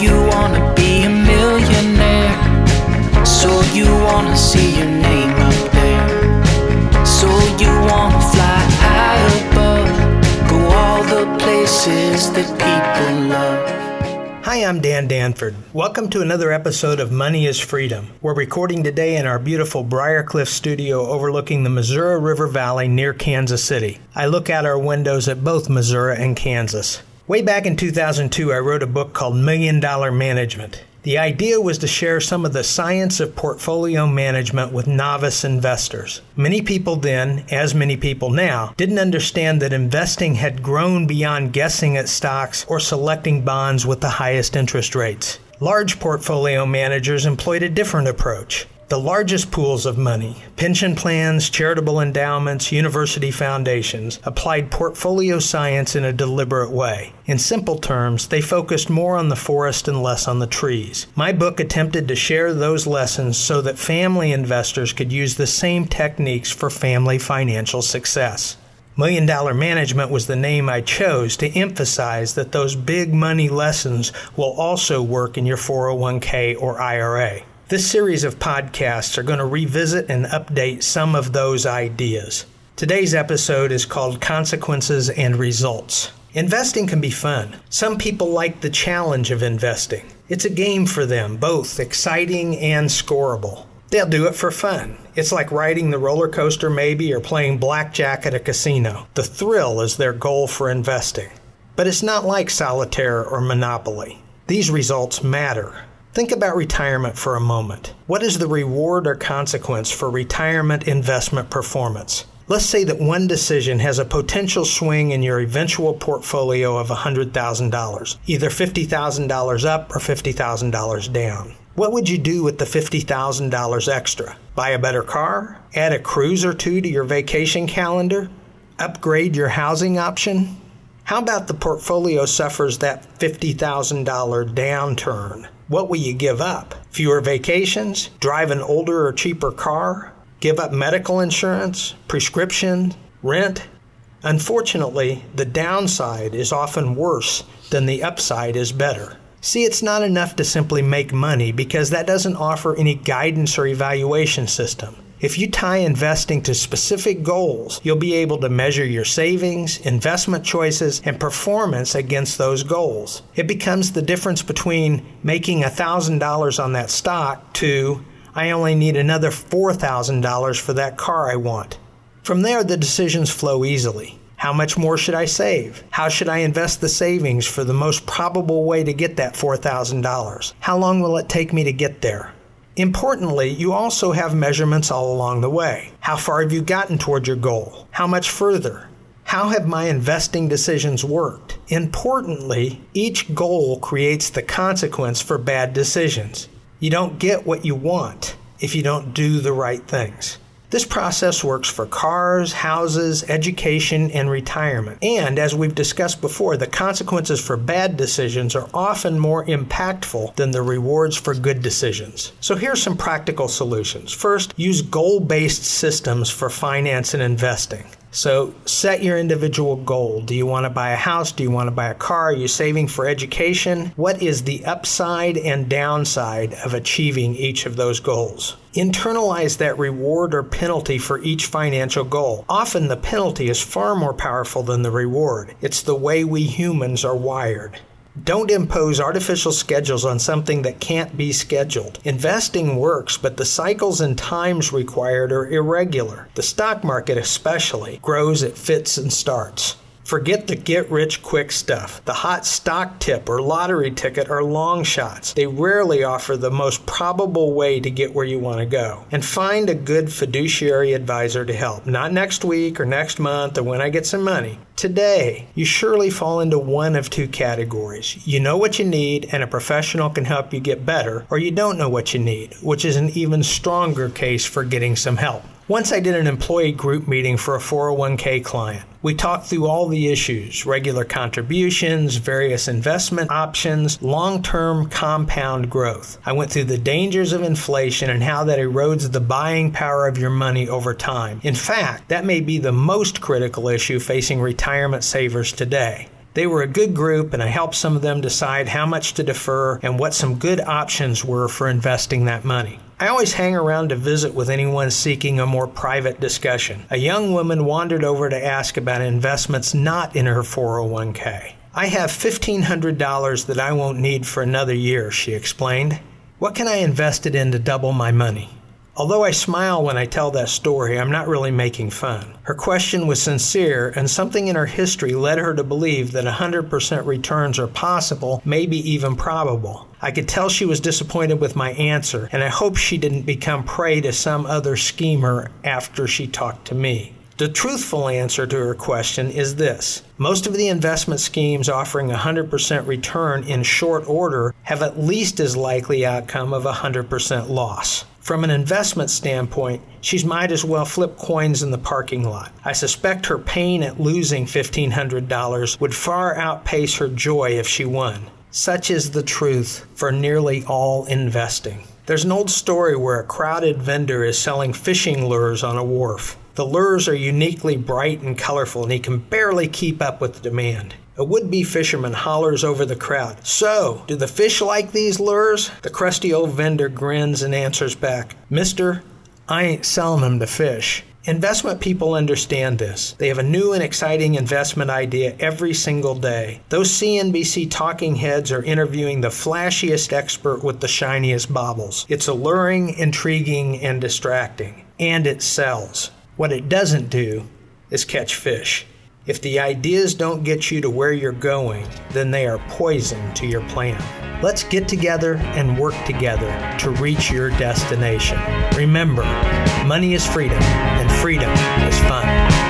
you wanna be a millionaire. So you wanna see your name up there. So you wanna fly high above. Go all the places that people love. Hi, I'm Dan Danford. Welcome to another episode of Money is Freedom. We're recording today in our beautiful Briarcliff studio overlooking the Missouri River Valley near Kansas City. I look out our windows at both Missouri and Kansas. Way back in 2002, I wrote a book called Million Dollar Management. The idea was to share some of the science of portfolio management with novice investors. Many people then, as many people now, didn't understand that investing had grown beyond guessing at stocks or selecting bonds with the highest interest rates. Large portfolio managers employed a different approach. The largest pools of money, pension plans, charitable endowments, university foundations, applied portfolio science in a deliberate way. In simple terms, they focused more on the forest and less on the trees. My book attempted to share those lessons so that family investors could use the same techniques for family financial success. Million Dollar Management was the name I chose to emphasize that those big money lessons will also work in your 401k or IRA. This series of podcasts are going to revisit and update some of those ideas. Today's episode is called Consequences and Results. Investing can be fun. Some people like the challenge of investing. It's a game for them, both exciting and scoreable. They'll do it for fun. It's like riding the roller coaster, maybe, or playing blackjack at a casino. The thrill is their goal for investing. But it's not like solitaire or monopoly. These results matter. Think about retirement for a moment. What is the reward or consequence for retirement investment performance? Let's say that one decision has a potential swing in your eventual portfolio of $100,000, either $50,000 up or $50,000 down. What would you do with the $50,000 extra? Buy a better car? Add a cruise or two to your vacation calendar? Upgrade your housing option? How about the portfolio suffers that $50,000 downturn? What will you give up? Fewer vacations? Drive an older or cheaper car? Give up medical insurance? Prescription? Rent? Unfortunately, the downside is often worse than the upside is better. See, it's not enough to simply make money because that doesn't offer any guidance or evaluation system. If you tie investing to specific goals, you'll be able to measure your savings, investment choices, and performance against those goals. It becomes the difference between making $1,000 on that stock to I only need another $4,000 for that car I want. From there, the decisions flow easily. How much more should I save? How should I invest the savings for the most probable way to get that $4,000? How long will it take me to get there? Importantly, you also have measurements all along the way. How far have you gotten toward your goal? How much further? How have my investing decisions worked? Importantly, each goal creates the consequence for bad decisions. You don't get what you want if you don't do the right things. This process works for cars, houses, education, and retirement. And as we've discussed before, the consequences for bad decisions are often more impactful than the rewards for good decisions. So here's some practical solutions. First, use goal based systems for finance and investing. So set your individual goal. Do you want to buy a house? Do you want to buy a car? Are you saving for education? What is the upside and downside of achieving each of those goals? Internalize that reward or penalty for each financial goal. Often the penalty is far more powerful than the reward. It's the way we humans are wired. Don't impose artificial schedules on something that can't be scheduled. Investing works, but the cycles and times required are irregular. The stock market, especially, grows at fits and starts. Forget the get rich quick stuff. The hot stock tip or lottery ticket are long shots. They rarely offer the most probable way to get where you want to go. And find a good fiduciary advisor to help. Not next week or next month or when I get some money. Today, you surely fall into one of two categories. You know what you need, and a professional can help you get better, or you don't know what you need, which is an even stronger case for getting some help. Once I did an employee group meeting for a 401k client. We talked through all the issues regular contributions, various investment options, long term compound growth. I went through the dangers of inflation and how that erodes the buying power of your money over time. In fact, that may be the most critical issue facing retirement savers today. They were a good group, and I helped some of them decide how much to defer and what some good options were for investing that money. I always hang around to visit with anyone seeking a more private discussion. A young woman wandered over to ask about investments not in her 401k. I have $1,500 that I won't need for another year, she explained. What can I invest it in to double my money? Although I smile when I tell that story, I'm not really making fun. Her question was sincere, and something in her history led her to believe that 100% returns are possible, maybe even probable. I could tell she was disappointed with my answer, and I hope she didn't become prey to some other schemer after she talked to me. The truthful answer to her question is this most of the investment schemes offering 100% return in short order have at least as likely outcome of 100% loss. From an investment standpoint, she might as well flip coins in the parking lot. I suspect her pain at losing $1,500 would far outpace her joy if she won. Such is the truth for nearly all investing. There's an old story where a crowded vendor is selling fishing lures on a wharf. The lures are uniquely bright and colorful, and he can barely keep up with the demand. A would be fisherman hollers over the crowd, So, do the fish like these lures? The crusty old vendor grins and answers back, Mister, I ain't selling them to fish. Investment people understand this. They have a new and exciting investment idea every single day. Those CNBC talking heads are interviewing the flashiest expert with the shiniest baubles. It's alluring, intriguing, and distracting. And it sells. What it doesn't do is catch fish. If the ideas don't get you to where you're going, then they are poison to your plan. Let's get together and work together to reach your destination. Remember, money is freedom, and freedom is fun.